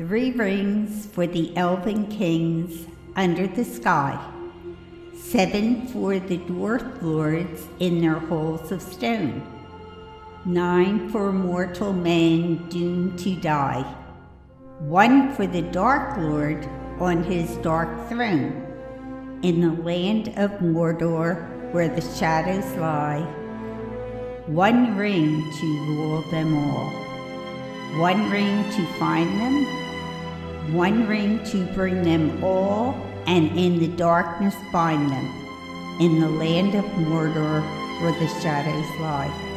Three rings for the elven kings under the sky, seven for the dwarf lords in their halls of stone, nine for mortal men doomed to die, one for the Dark Lord on his dark throne, in the land of Mordor where the shadows lie, one ring to rule them all, one ring to find them, one ring to bring them all, and in the darkness bind them, in the land of Mordor where the shadows lie.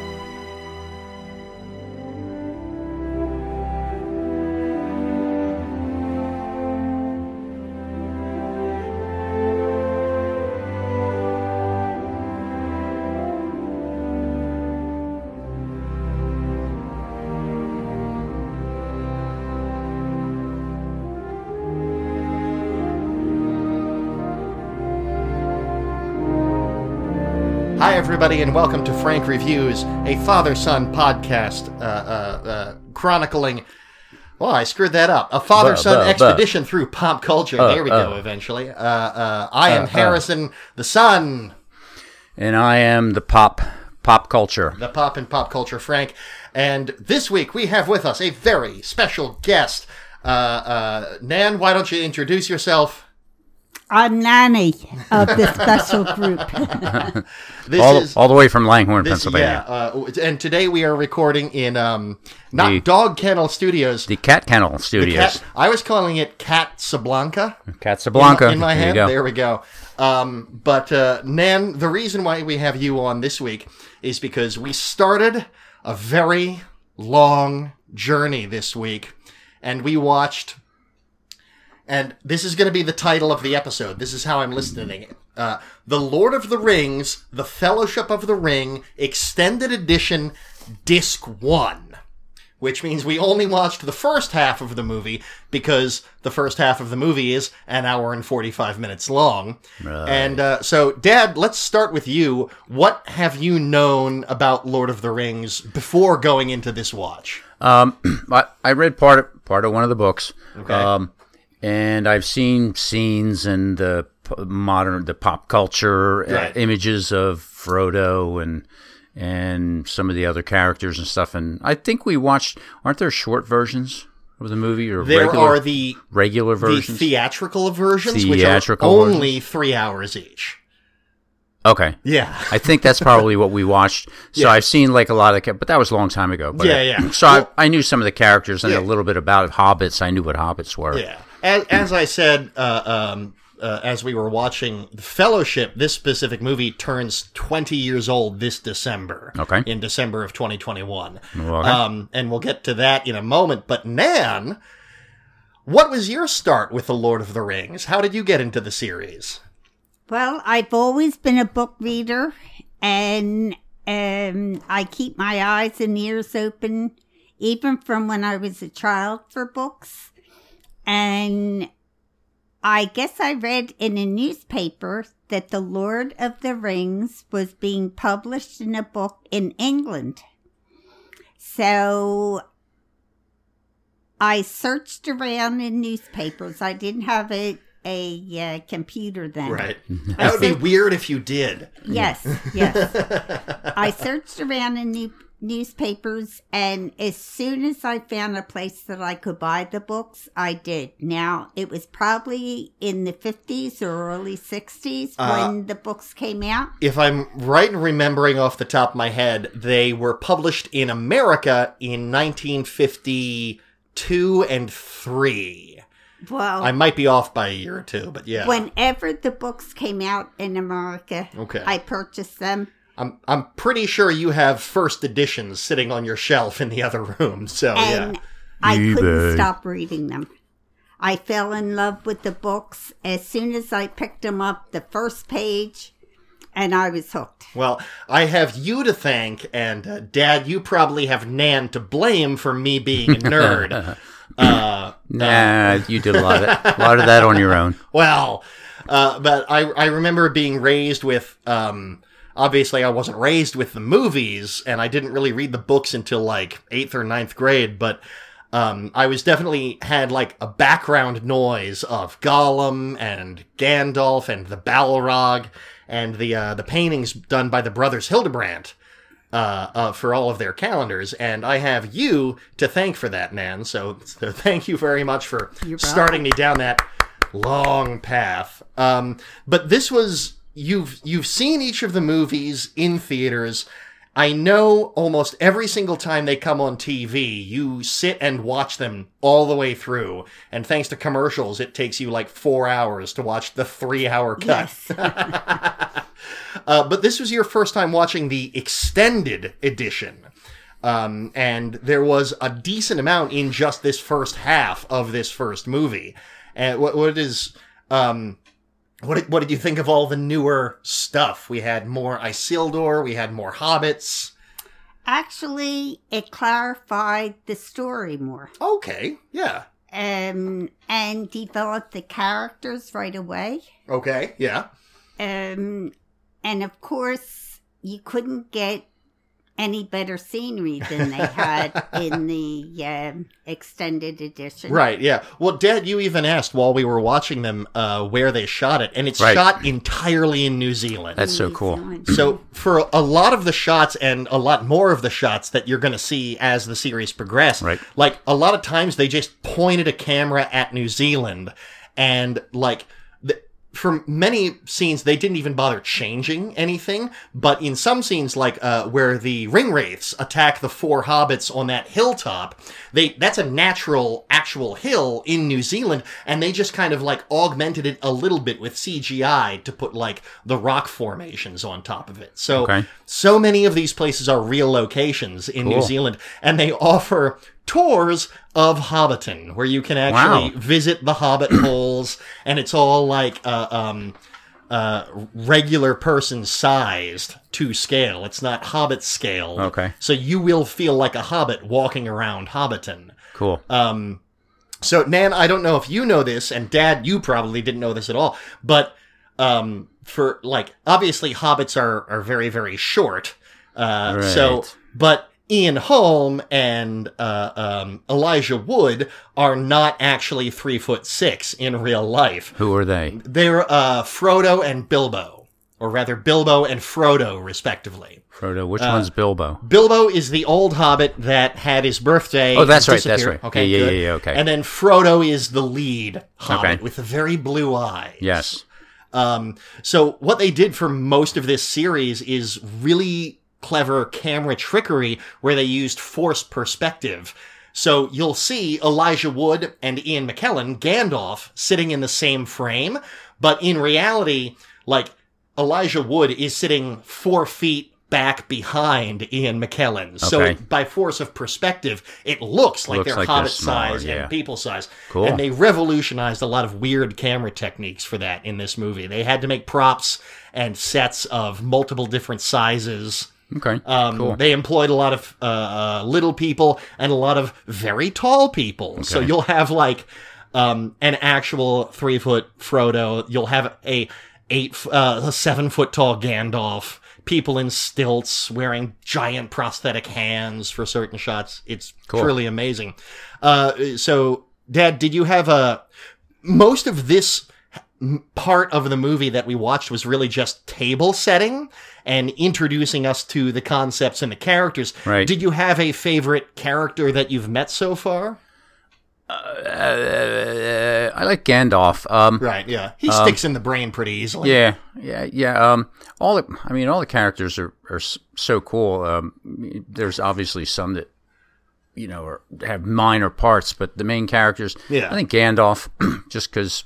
Everybody, and welcome to Frank Reviews, a father son podcast uh, uh, uh, chronicling. Well, I screwed that up. A father son expedition through pop culture. Uh, there we go, uh. eventually. Uh, uh, I am. Harrison, the son, and I am the pop pop culture. the pop and pop culture Frank. And this week we have with us a very special guest. Uh, uh, Nan, why don't you introduce yourself? I'm Nanny of the special group. This All, is all the way from Langhorne, this, Pennsylvania. yeah, uh, and today we are recording in um, not The- Dog Kennel Studios. The Cat Kennel Studios. cat, I was calling it Casablanca. Casablanca. in, my there head. There we go. Um, but uh, Nan, the reason why we have you on this week is because we started a very long journey this week, and we watched. And this is going to be the title of the episode. This is how I'm listening. Uh, the Lord of the Rings, The Fellowship of the Ring, Extended Edition, Disc 1 which means we only watched the first half of the movie because the first half of the movie is an hour and 45 minutes long. And uh, so, Dad, let's start with you. What have you known about Lord of the Rings before going into this watch? Um, I, I read part of, part of one of the books. Okay. Um, and I've seen scenes and the modern, the pop culture uh, Right. images of Frodo and and some of the other characters and stuff. And I think we watched. Aren't there short versions of the movie or There regular are the regular the versions? theatrical versions, Theatrical which are only three hours each. okay. Yeah. I think that's probably what we watched. So Yeah. I've seen like a lot of, but that was a long time ago. But Yeah, yeah. So Well- I, I knew some of the characters and Yeah. a little bit about hobbits. I knew what hobbits were. Yeah. As, as I said, uh, um, uh, as we were watching The Fellowship, this specific movie turns 20 years old this December. Okay. In December of 2021. Okay. Um, and we'll get to that in a moment. But Nan, what was your start with The Lord of the Rings? How did you get into the series? Well, I've always been a book reader, and um, I keep my eyes and ears open, even from when I was a child, for books. And I guess I read in a newspaper that The Lord of the Rings was being published in a book in England. So I searched around in newspapers. I didn't have a, a uh, computer then. Right. That would be weird if you did. Yes, yes. I searched around in new- newspapers, and as soon as I found a place that I could buy the books, I did. Now, it was probably in the 50s or early 60s uh, when the books came out. If I'm right in remembering off the top of my head, they were published in America in 1952 and 3. Well, I might be off by a year or two, but yeah. whenever the books came out in America, Okay. I purchased them. I'm I'm pretty sure you have first editions sitting on your shelf in the other room. So and yeah. I couldn't stop reading them. I fell in love with the books as soon as I picked them up, the first page, and I was hooked. Well, I have you to thank, and uh, Dad, you probably have Nan to blame for me being a nerd. uh, Nah, you did a lot of that, a lot of that on your own. well, uh, but I I remember being raised with. Um, obviously, I wasn't raised with the movies, and I didn't really read the books until like eighth or ninth grade. But um, I was definitely had like a background noise of Gollum and Gandalf and the Balrog and the uh, the paintings done by the brothers Hildebrandt uh, uh, for all of their calendars, and I have you to thank for that, Nan. So, so thank you very much for starting me down that long path. Um, but this was you've you've seen each of the movies in theaters. I know almost every single time they come on TV, you sit and watch them all the way through. And thanks to commercials, it takes you like four hours to watch the three hour cut. Yes. Uh, but this was your first time watching the extended edition. Um, and there was a decent amount in just this first half of this first movie. And what, what is, um, what did, what did you think of all the newer stuff? We had more Isildur, we had more hobbits. Actually, it clarified the story more Okay, yeah. um, and developed the characters right away. Okay, yeah. Um, and of course, you couldn't get any better scenery than they had in the um, extended edition. Right, yeah. Well, Dad, you even asked while we were watching them uh, where they shot it, and it's Right. shot entirely in New Zealand. That's so New cool. Zealand. So for a lot of the shots and a lot more of the shots that you're going to see as the series progresses, Right. like a lot of times they just pointed a camera at New Zealand and like the, for many scenes they didn't even bother changing anything, but in some scenes like uh, where the ring wraiths attack the four hobbits on that hilltop, they that's a natural actual hill in New Zealand and they just kind of like augmented it a little bit with CGI to put like the rock formations on top of it. So Okay. so many of these places are real locations in New Zealand, and they offer tours of Hobbiton, where you can actually Wow. visit the Hobbit holes, and it's all like uh, um, uh, regular person sized to scale. It's not Hobbit scale. Okay. So you will feel like a Hobbit walking around Hobbiton. Cool. Um, so Nan, I don't know if you know this, and Dad, you probably didn't know this at all, but um, for like obviously hobbits are are very very short. Uh, so but Ian Holm and uh, um, Elijah Wood are not actually three foot six in real life. Who are they? They're uh, Frodo and Bilbo, or rather Bilbo and Frodo, respectively. Frodo. Uh, Which one's Bilbo? Bilbo is the old hobbit that had his birthday. Oh, that's right, that's right. Okay, Yeah, yeah, yeah, okay. And then Frodo is the lead hobbit Okay. with the very blue eyes. Yes. Um, so what they did for most of this series is really clever camera trickery where they used forced perspective. So you'll see Elijah Wood and Ian McKellen, Gandalf, sitting in the same frame, but in reality, like Elijah Wood is sitting four feet back behind Ian McKellen. So Okay. it, by force of perspective, it looks like Looks they're like hobbit size yeah. and people size. Cool. And they revolutionized a lot of weird camera techniques for that in this movie. They had to make props and sets of multiple different sizes. Okay. Um, cool. They employed a lot of uh, uh, little people and a lot of very tall people. So you'll have like um, an actual three foot Frodo. You'll have a eight, uh, a seven foot tall Gandalf. People in stilts wearing giant prosthetic hands for certain shots. It's Cool. truly amazing. Uh, so, Dad, did you have a most of this part of the movie that we watched was really just table setting and introducing us to the concepts and the characters. Right. Did you have a favorite character that you've met so far? Uh, I like Gandalf. Um, Right. Yeah. He sticks in the brain pretty easily. Yeah, yeah, yeah. Um, all the, I mean, all the characters are, are so cool. Um, there's obviously some that, you know, are, have minor parts, but the main characters, Yeah. I think Gandalf, just because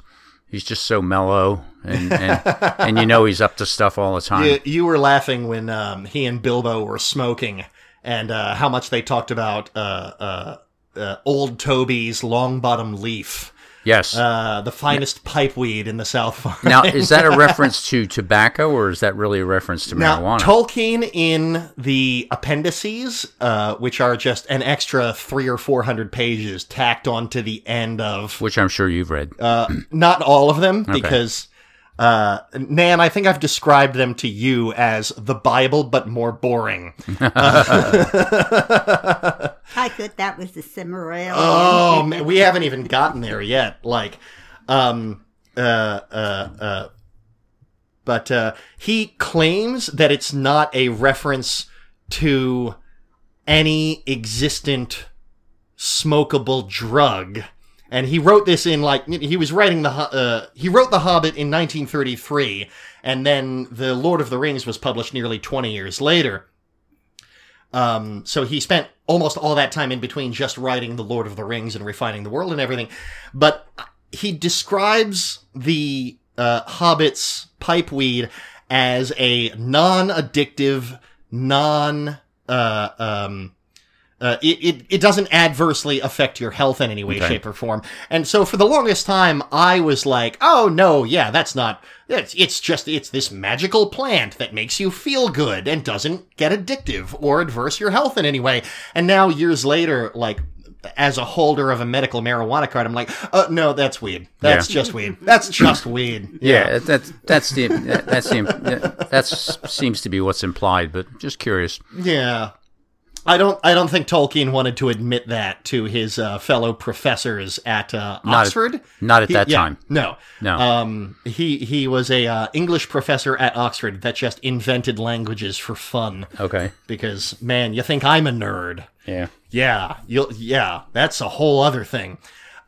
he's just so mellow and, and, and you know he's up to stuff all the time. You, you were laughing when um, he and Bilbo were smoking, and uh, how much they talked about uh, uh, uh, old Toby's long bottom leaf, Yes. uh, the finest pipeweed in the Southfarthing. now, is that a reference to tobacco or is that really a reference to Now, marijuana? Tolkien in the appendices, uh, which are just an extra three or four hundred pages tacked onto the end of, Which I'm sure you've read. uh, not all of them, because, uh, Nan, I think I've described them to you as the Bible, but more boring. Uh, I thought that was the Silmarillion. Oh, man, we haven't even gotten there yet. Like, um, uh, uh, uh, but uh, he claims that it's not a reference to any existent smokable drug. And he wrote this in like he was writing the uh, he wrote the Hobbit in 1933, and then the Lord of the Rings was published nearly 20 years later. Um, so he spent almost all that time in between just writing the Lord of the Rings and refining the world and everything. But he describes the uh, Hobbit's pipe weed as a non-addictive, non uh, um, uh, it, it, it doesn't adversely affect your health in any way, Okay. shape, or form. And so for the longest time, I was like, oh no, yeah, that's not, it's, it's just, it's this magical plant that makes you feel good and doesn't get addictive or adverse your health in any way. And now years later, like, as a holder of a medical marijuana card, I'm like, oh, no, that's weed. That's Yeah. just weed. That's just weed. Yeah, that, that's the that's the that seems to be what's implied. But just curious. Yeah. I don't. I don't think Tolkien wanted to admit that to his uh, fellow professors at uh, Not at- Oxford. not at He- that yeah, time. No. No. Um. He he was a uh, English professor at Oxford that just invented languages for fun. Okay. Because man, you think I'm a nerd? Yeah. Yeah. You'll. Yeah. That's a whole other thing.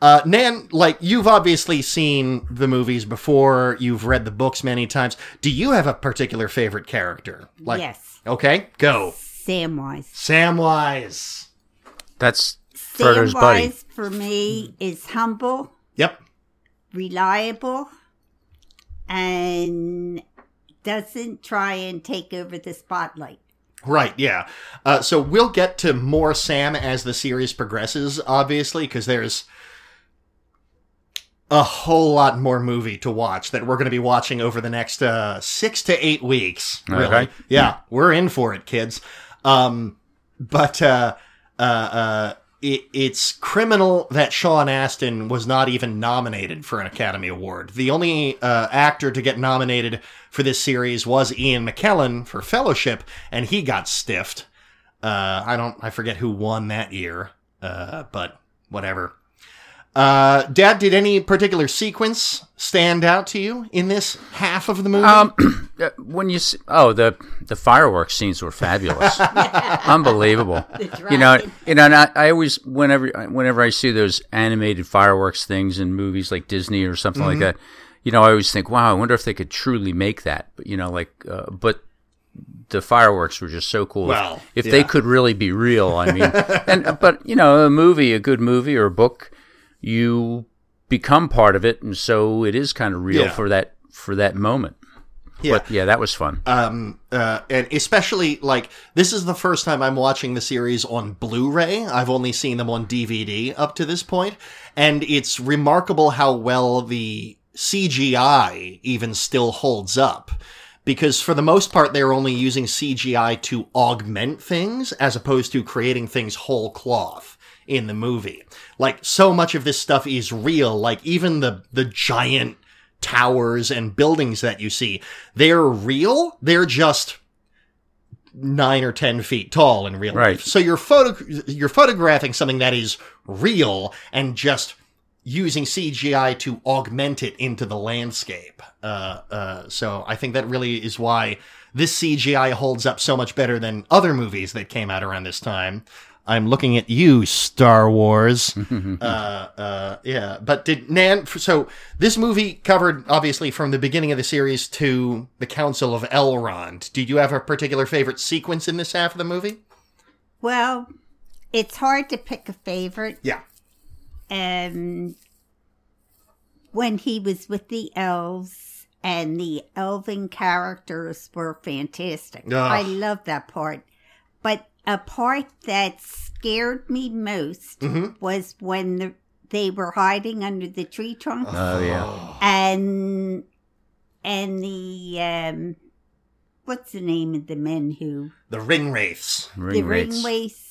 Uh, Nan, like you've obviously seen the movies before. You've read the books many times. Do you have a particular favorite character? Like, yes, Okay, go. Samwise. Samwise. That's Frodo's buddy. For me is humble, Yep. reliable, and doesn't try and take over the spotlight. Right, yeah. Uh, so we'll get to more Sam as the series progresses, obviously, because there's a whole lot more movie to watch that we're going to be watching over the next uh, six to eight weeks. Really, Okay. yeah, we're in for it, kids. Um, but uh, uh, uh, it, it's criminal that Sean Astin was not even nominated for an Academy Award. The only uh, actor to get nominated for this series was Ian McKellen for Fellowship, and he got stiffed. Uh, I don't, I forget who won that year, uh, but whatever. Uh, Dad, did any particular sequence stand out to you in this half of the movie? Um, uh, when you s oh the the fireworks scenes were fabulous, unbelievable. You know, you know, and I, I always whenever whenever I see those animated fireworks things in movies like Disney or something like that, you know, I always think, wow, I wonder if they could truly make that. But you know, like, uh, but the fireworks were just so cool. If- if, yeah. they could really be real, I mean, and but you know, a movie, a good movie or a book, you become part of it, and so it is kind of real Yeah. for that for that moment. Yeah. But yeah, that was fun. um, uh, and especially like this is the first time I'm watching the series on Blu-ray. I've only seen them on DVD up to this point, and it's remarkable how well the CGI even still holds up. Because for the most part, they're only using CGI to augment things as opposed to creating things whole cloth in the movie. Like so much of this stuff is real. Like even the the giant towers and buildings that you see, they're real. They're just nine or ten feet tall in real Right. life. So you're photo you're photographing something that is real and just using CGI to augment it into the landscape. Uh, uh, so I think that really is why this CGI holds up so much better than other movies that came out around this time. I'm looking at you, Star Wars. uh, uh, yeah, but did Nan? So this movie covered obviously from the beginning of the series to the Council of Elrond. Did you have a particular favorite sequence in this half of the movie? Well, it's hard to pick a favorite. Yeah. Um, when he was with the elves and the elven characters were fantastic. Ugh. I love that part. But a part that scared me most Mm-hmm. was when the, they were hiding under the tree trunk. Oh yeah, and and the um what's the name of the men who The ring wraiths. ring the rates. ringways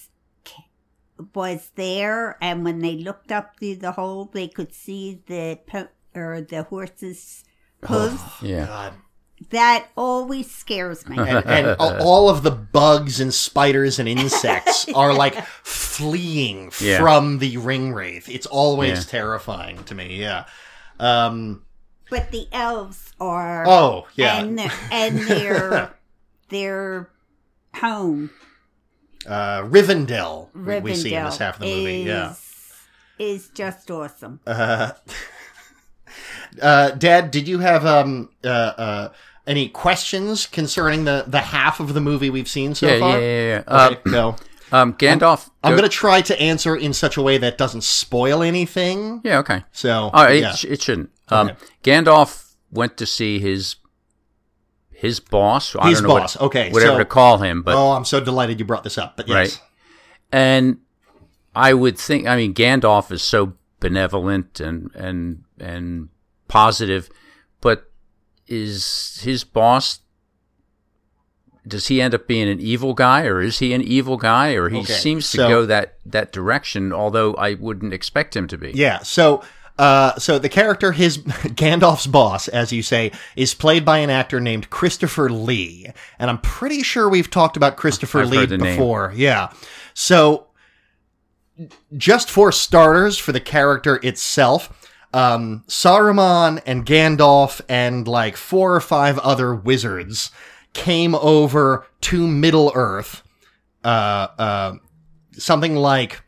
was there, and when they looked up through the hole, they could see the po- or the horse's hooves. Yeah, God. That always scares me. and, and all of the bugs and spiders and insects are like fleeing Yeah. from the ring wraith. It's always Yeah. terrifying to me. Yeah. Um. but the elves are Oh yeah. and the, and their their home uh, Rivendell. we- Rivendell We see in this half of the movie. is, Yeah. is just awesome. Uh, uh, Dad, did you have um uh, uh any questions concerning the the half of the movie we've seen so yeah, yeah, far? yeah, yeah. Uh, Okay, go. um, Gandalf. I'm go- gonna try to answer in such a way that doesn't spoil anything. Yeah, okay. So, Oh, it, yeah. sh- it shouldn't. Um, Okay. Gandalf went to see his his boss. I His boss, What, okay, whatever so- to call him, but oh, I'm so delighted you brought this up. But yes, Right. and I would think. I mean, Gandalf is so benevolent and and and positive, is his boss? Does he end up being an evil guy, or is he an evil guy, or he Okay, seems to so- go that that direction? Although I wouldn't expect him to be. Yeah. So, uh, so the character, his Gandalf's boss, as you say, is played by an actor named Christopher Lee, and I'm pretty sure we've talked about Christopher I've Lee the name. before. Yeah. So, just for starters, for the character itself. Um, Saruman and Gandalf and like four or five other wizards came over to Middle Earth, uh, uh, something like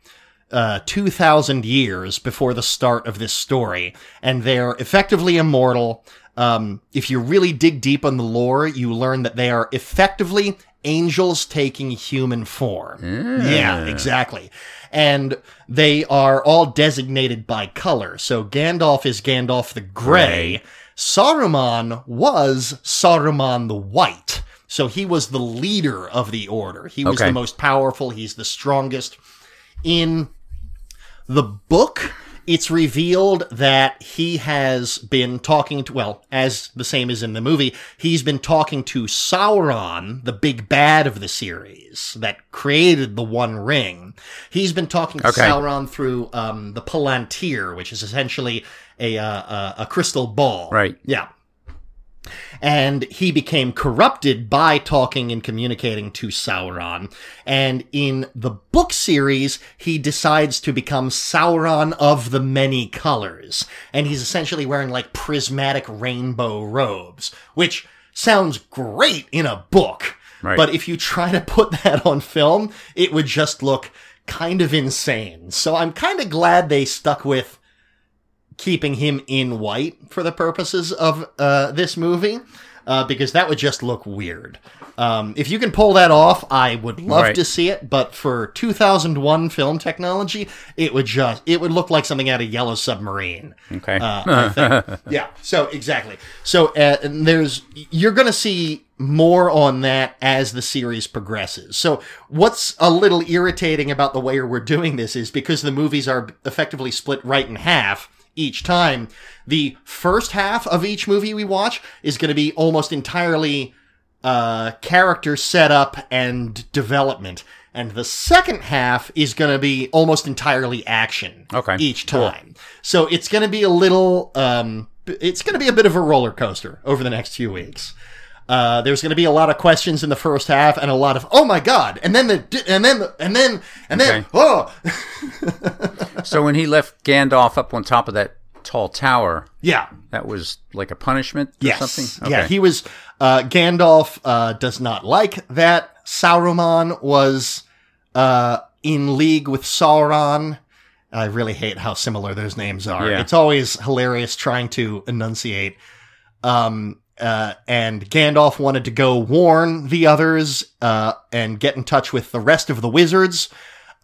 uh, 2,000 years before the start of this story, and they're effectively immortal. Um, if you really dig deep on the lore, you learn that they are effectively angels taking human form. Yeah, exactly. And they are all designated by color. So Gandalf is Gandalf the Gray. Gray. Saruman was Saruman the White. So he was the leader of the order. He was Okay. the most powerful. He's the strongest. In the book, it's revealed that he has been talking to, well, as the same as in the movie, he's been talking to Sauron, the big bad of the series that created the One Ring. He's been talking to Okay. Sauron through um, the Palantir, which is essentially a, uh, a, a crystal ball. Right. Yeah. And he became corrupted by talking and communicating to Sauron. And in the book series, he decides to become Sauron of the many colors. And he's essentially wearing like prismatic rainbow robes, which sounds great in a book. Right. But if you try to put that on film, it would just look kind of insane. So I'm kind of glad they stuck with keeping him in white for the purposes of uh, this movie, uh, because that would just look weird. Um, if you can pull that off, I would love Right. to see it. But for 2001 film technology, it would just it would look like something out of Yellow Submarine. Okay. Uh, I think. yeah. So exactly. So uh, and there's you're going to see more on that as the series progresses. So what's a little irritating about the way we're doing this is because the movies are effectively split right in half each time. The first half of each movie we watch is going to be almost entirely uh, character setup and development. And the second half is going to be almost entirely action. Okay, Each cool. time. So it's going to be a little, um, it's going to be a bit of a roller coaster over the next few weeks. Uh, there's going to be a lot of questions in the first half and a lot of, oh my god, and then the, and then, the, and then, and then, Okay. oh, so when he left Gandalf up on top of that tall tower, yeah. that was like a punishment or Yes. something? Yeah, he was. Uh, Gandalf uh, does not like that Sauron was uh, in league with Sauron. I really hate how similar those names are. Yeah. It's always hilarious trying to enunciate. Um, uh, and Gandalf wanted to go warn the others uh, and get in touch with the rest of the wizards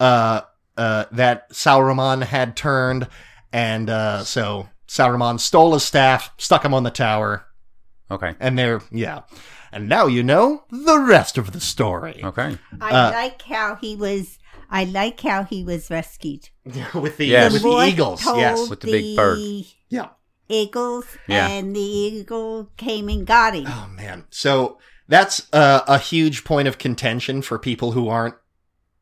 uh, uh, that Sauron had turned. And uh, so Sauron stole his staff, stuck him on the tower, okay. and they're, yeah. And now you know the rest of the story. Okay. I Uh, like how he was. I like how he was rescued. with the, Yes. with the eagles, yes. With the big bird. Yeah. Eagles, Yeah. and the eagle came and got him. Oh man. So that's uh, a huge point of contention for people who aren't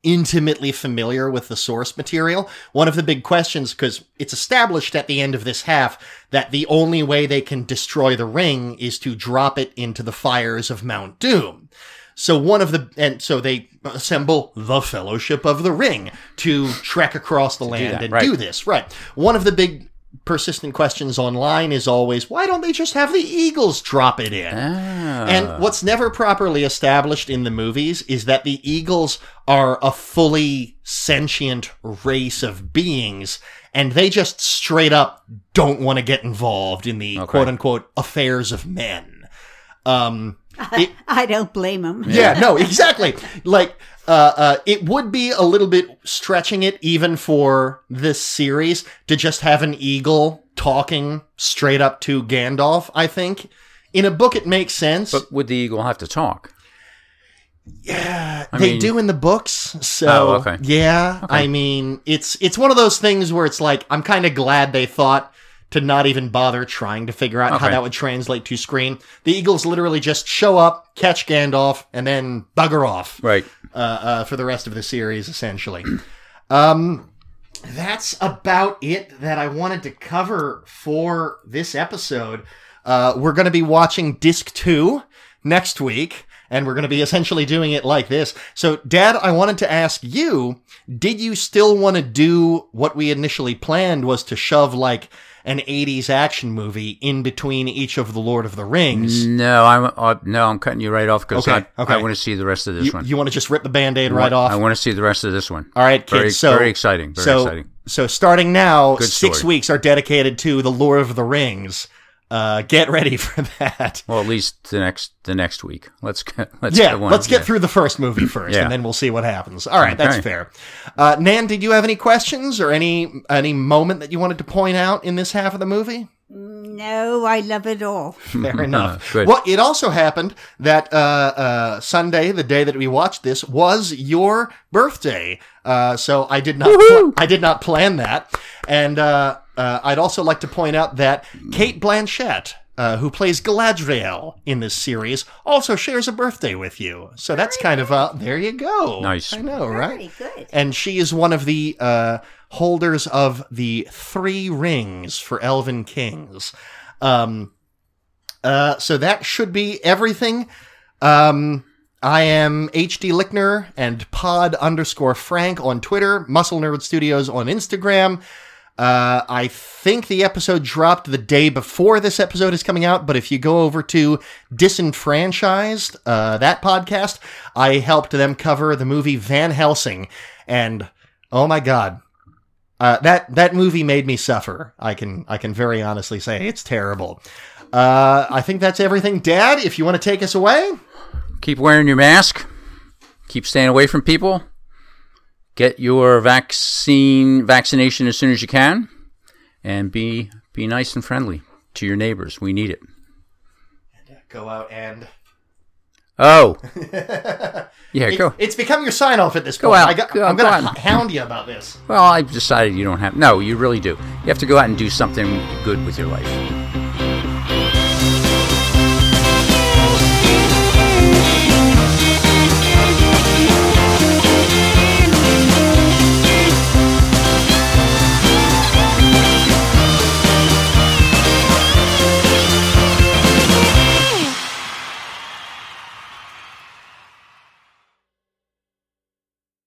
intimately familiar with the source material. One of the big questions, because it's established at the end of this half that the only way they can destroy the ring is to drop it into the fires of Mount Doom. So one of the, and so they assemble the Fellowship of the Ring to trek across the land that, and right. do this. Right. One of the big persistent questions online is always, why don't they just have the Eagles drop it in? Ah. And what's never properly established in the movies is that the Eagles are a fully sentient race of beings, and they just straight up don't want to get involved in the Okay. quote unquote affairs of men. Um, it, I don't blame him. yeah, no, exactly. Like, uh, uh, it would be a little bit stretching it even for this series to just have an eagle talking straight up to Gandalf, I think. In a book, it makes sense. But would the eagle have to talk? Yeah, I they mean- do in the books. So Oh, okay. yeah, I mean, it's it's one of those things where it's like I'm kind of glad they thought to not even bother trying to figure out how that would translate to screen. The Eagles literally just show up, catch Gandalf, and then bugger off Right. uh, uh, for the rest of the series, essentially. um, that's about it that I wanted to cover for this episode. Uh, we're going to be watching Disc 2 next week, and we're going to be essentially doing it like this. So, Dad, I wanted to ask you did you still want to do what we initially planned was to shove like an 80s action movie in between each of the Lord of the Rings? No, I'm uh, no, I'm cutting you right off because Okay, I, okay. I want to see the rest of this You, one. you want to just rip the band aid right off? I want to see the rest of this one. All right, kids. Very, so very exciting. Very so, exciting. So starting now, Good six story. weeks are dedicated to the Lord of the Rings. Uh, get ready for that. Well, at least the next the next week. Let's get let's yeah, get one. let's get yeah. through the first movie first, Yeah. and then we'll see what happens. All right, that's fair. Uh, Nan, did you have any questions or any any moment that you wanted to point out in this half of the movie? No, I love it all. Fair enough. Good. Well, it also happened that uh, uh, Sunday, the day that we watched this, was your birthday. Uh, so I did not, pl- I did not plan that. And uh, I'd also like to point out that Cate Blanchett, uh, who plays Galadriel in this series, also shares a birthday with you. So that's kind of uh, there you go. Nice. I know, right? Very good. and she is one of the uh, holders of the three rings for Elven Kings. Um, uh, so that should be everything. Um, I am HD Lickner and Pod underscore Frank on Twitter, Muscle Nerd Studios on Instagram. Uh, I think the episode dropped the day before this episode is coming out, but if you go over to Disenfranchised, uh, that podcast, I helped them cover the movie Van Helsing, and oh my god, uh, that that movie made me suffer. I can I can very honestly say it's terrible. Uh, I think that's everything, Dad. If you want to take us away, Keep wearing your mask. Keep staying away from people. Get your vaccine vaccination as soon as you can, and be be nice and friendly to your neighbors. We need it. go out and Oh, yeah. It- Go. it's become your sign off at this Go point. out. I got, Go- I'm gonna out. hound you about this. Well, I've decided you don't have. No, you really do. You have to go out and do something good with your life.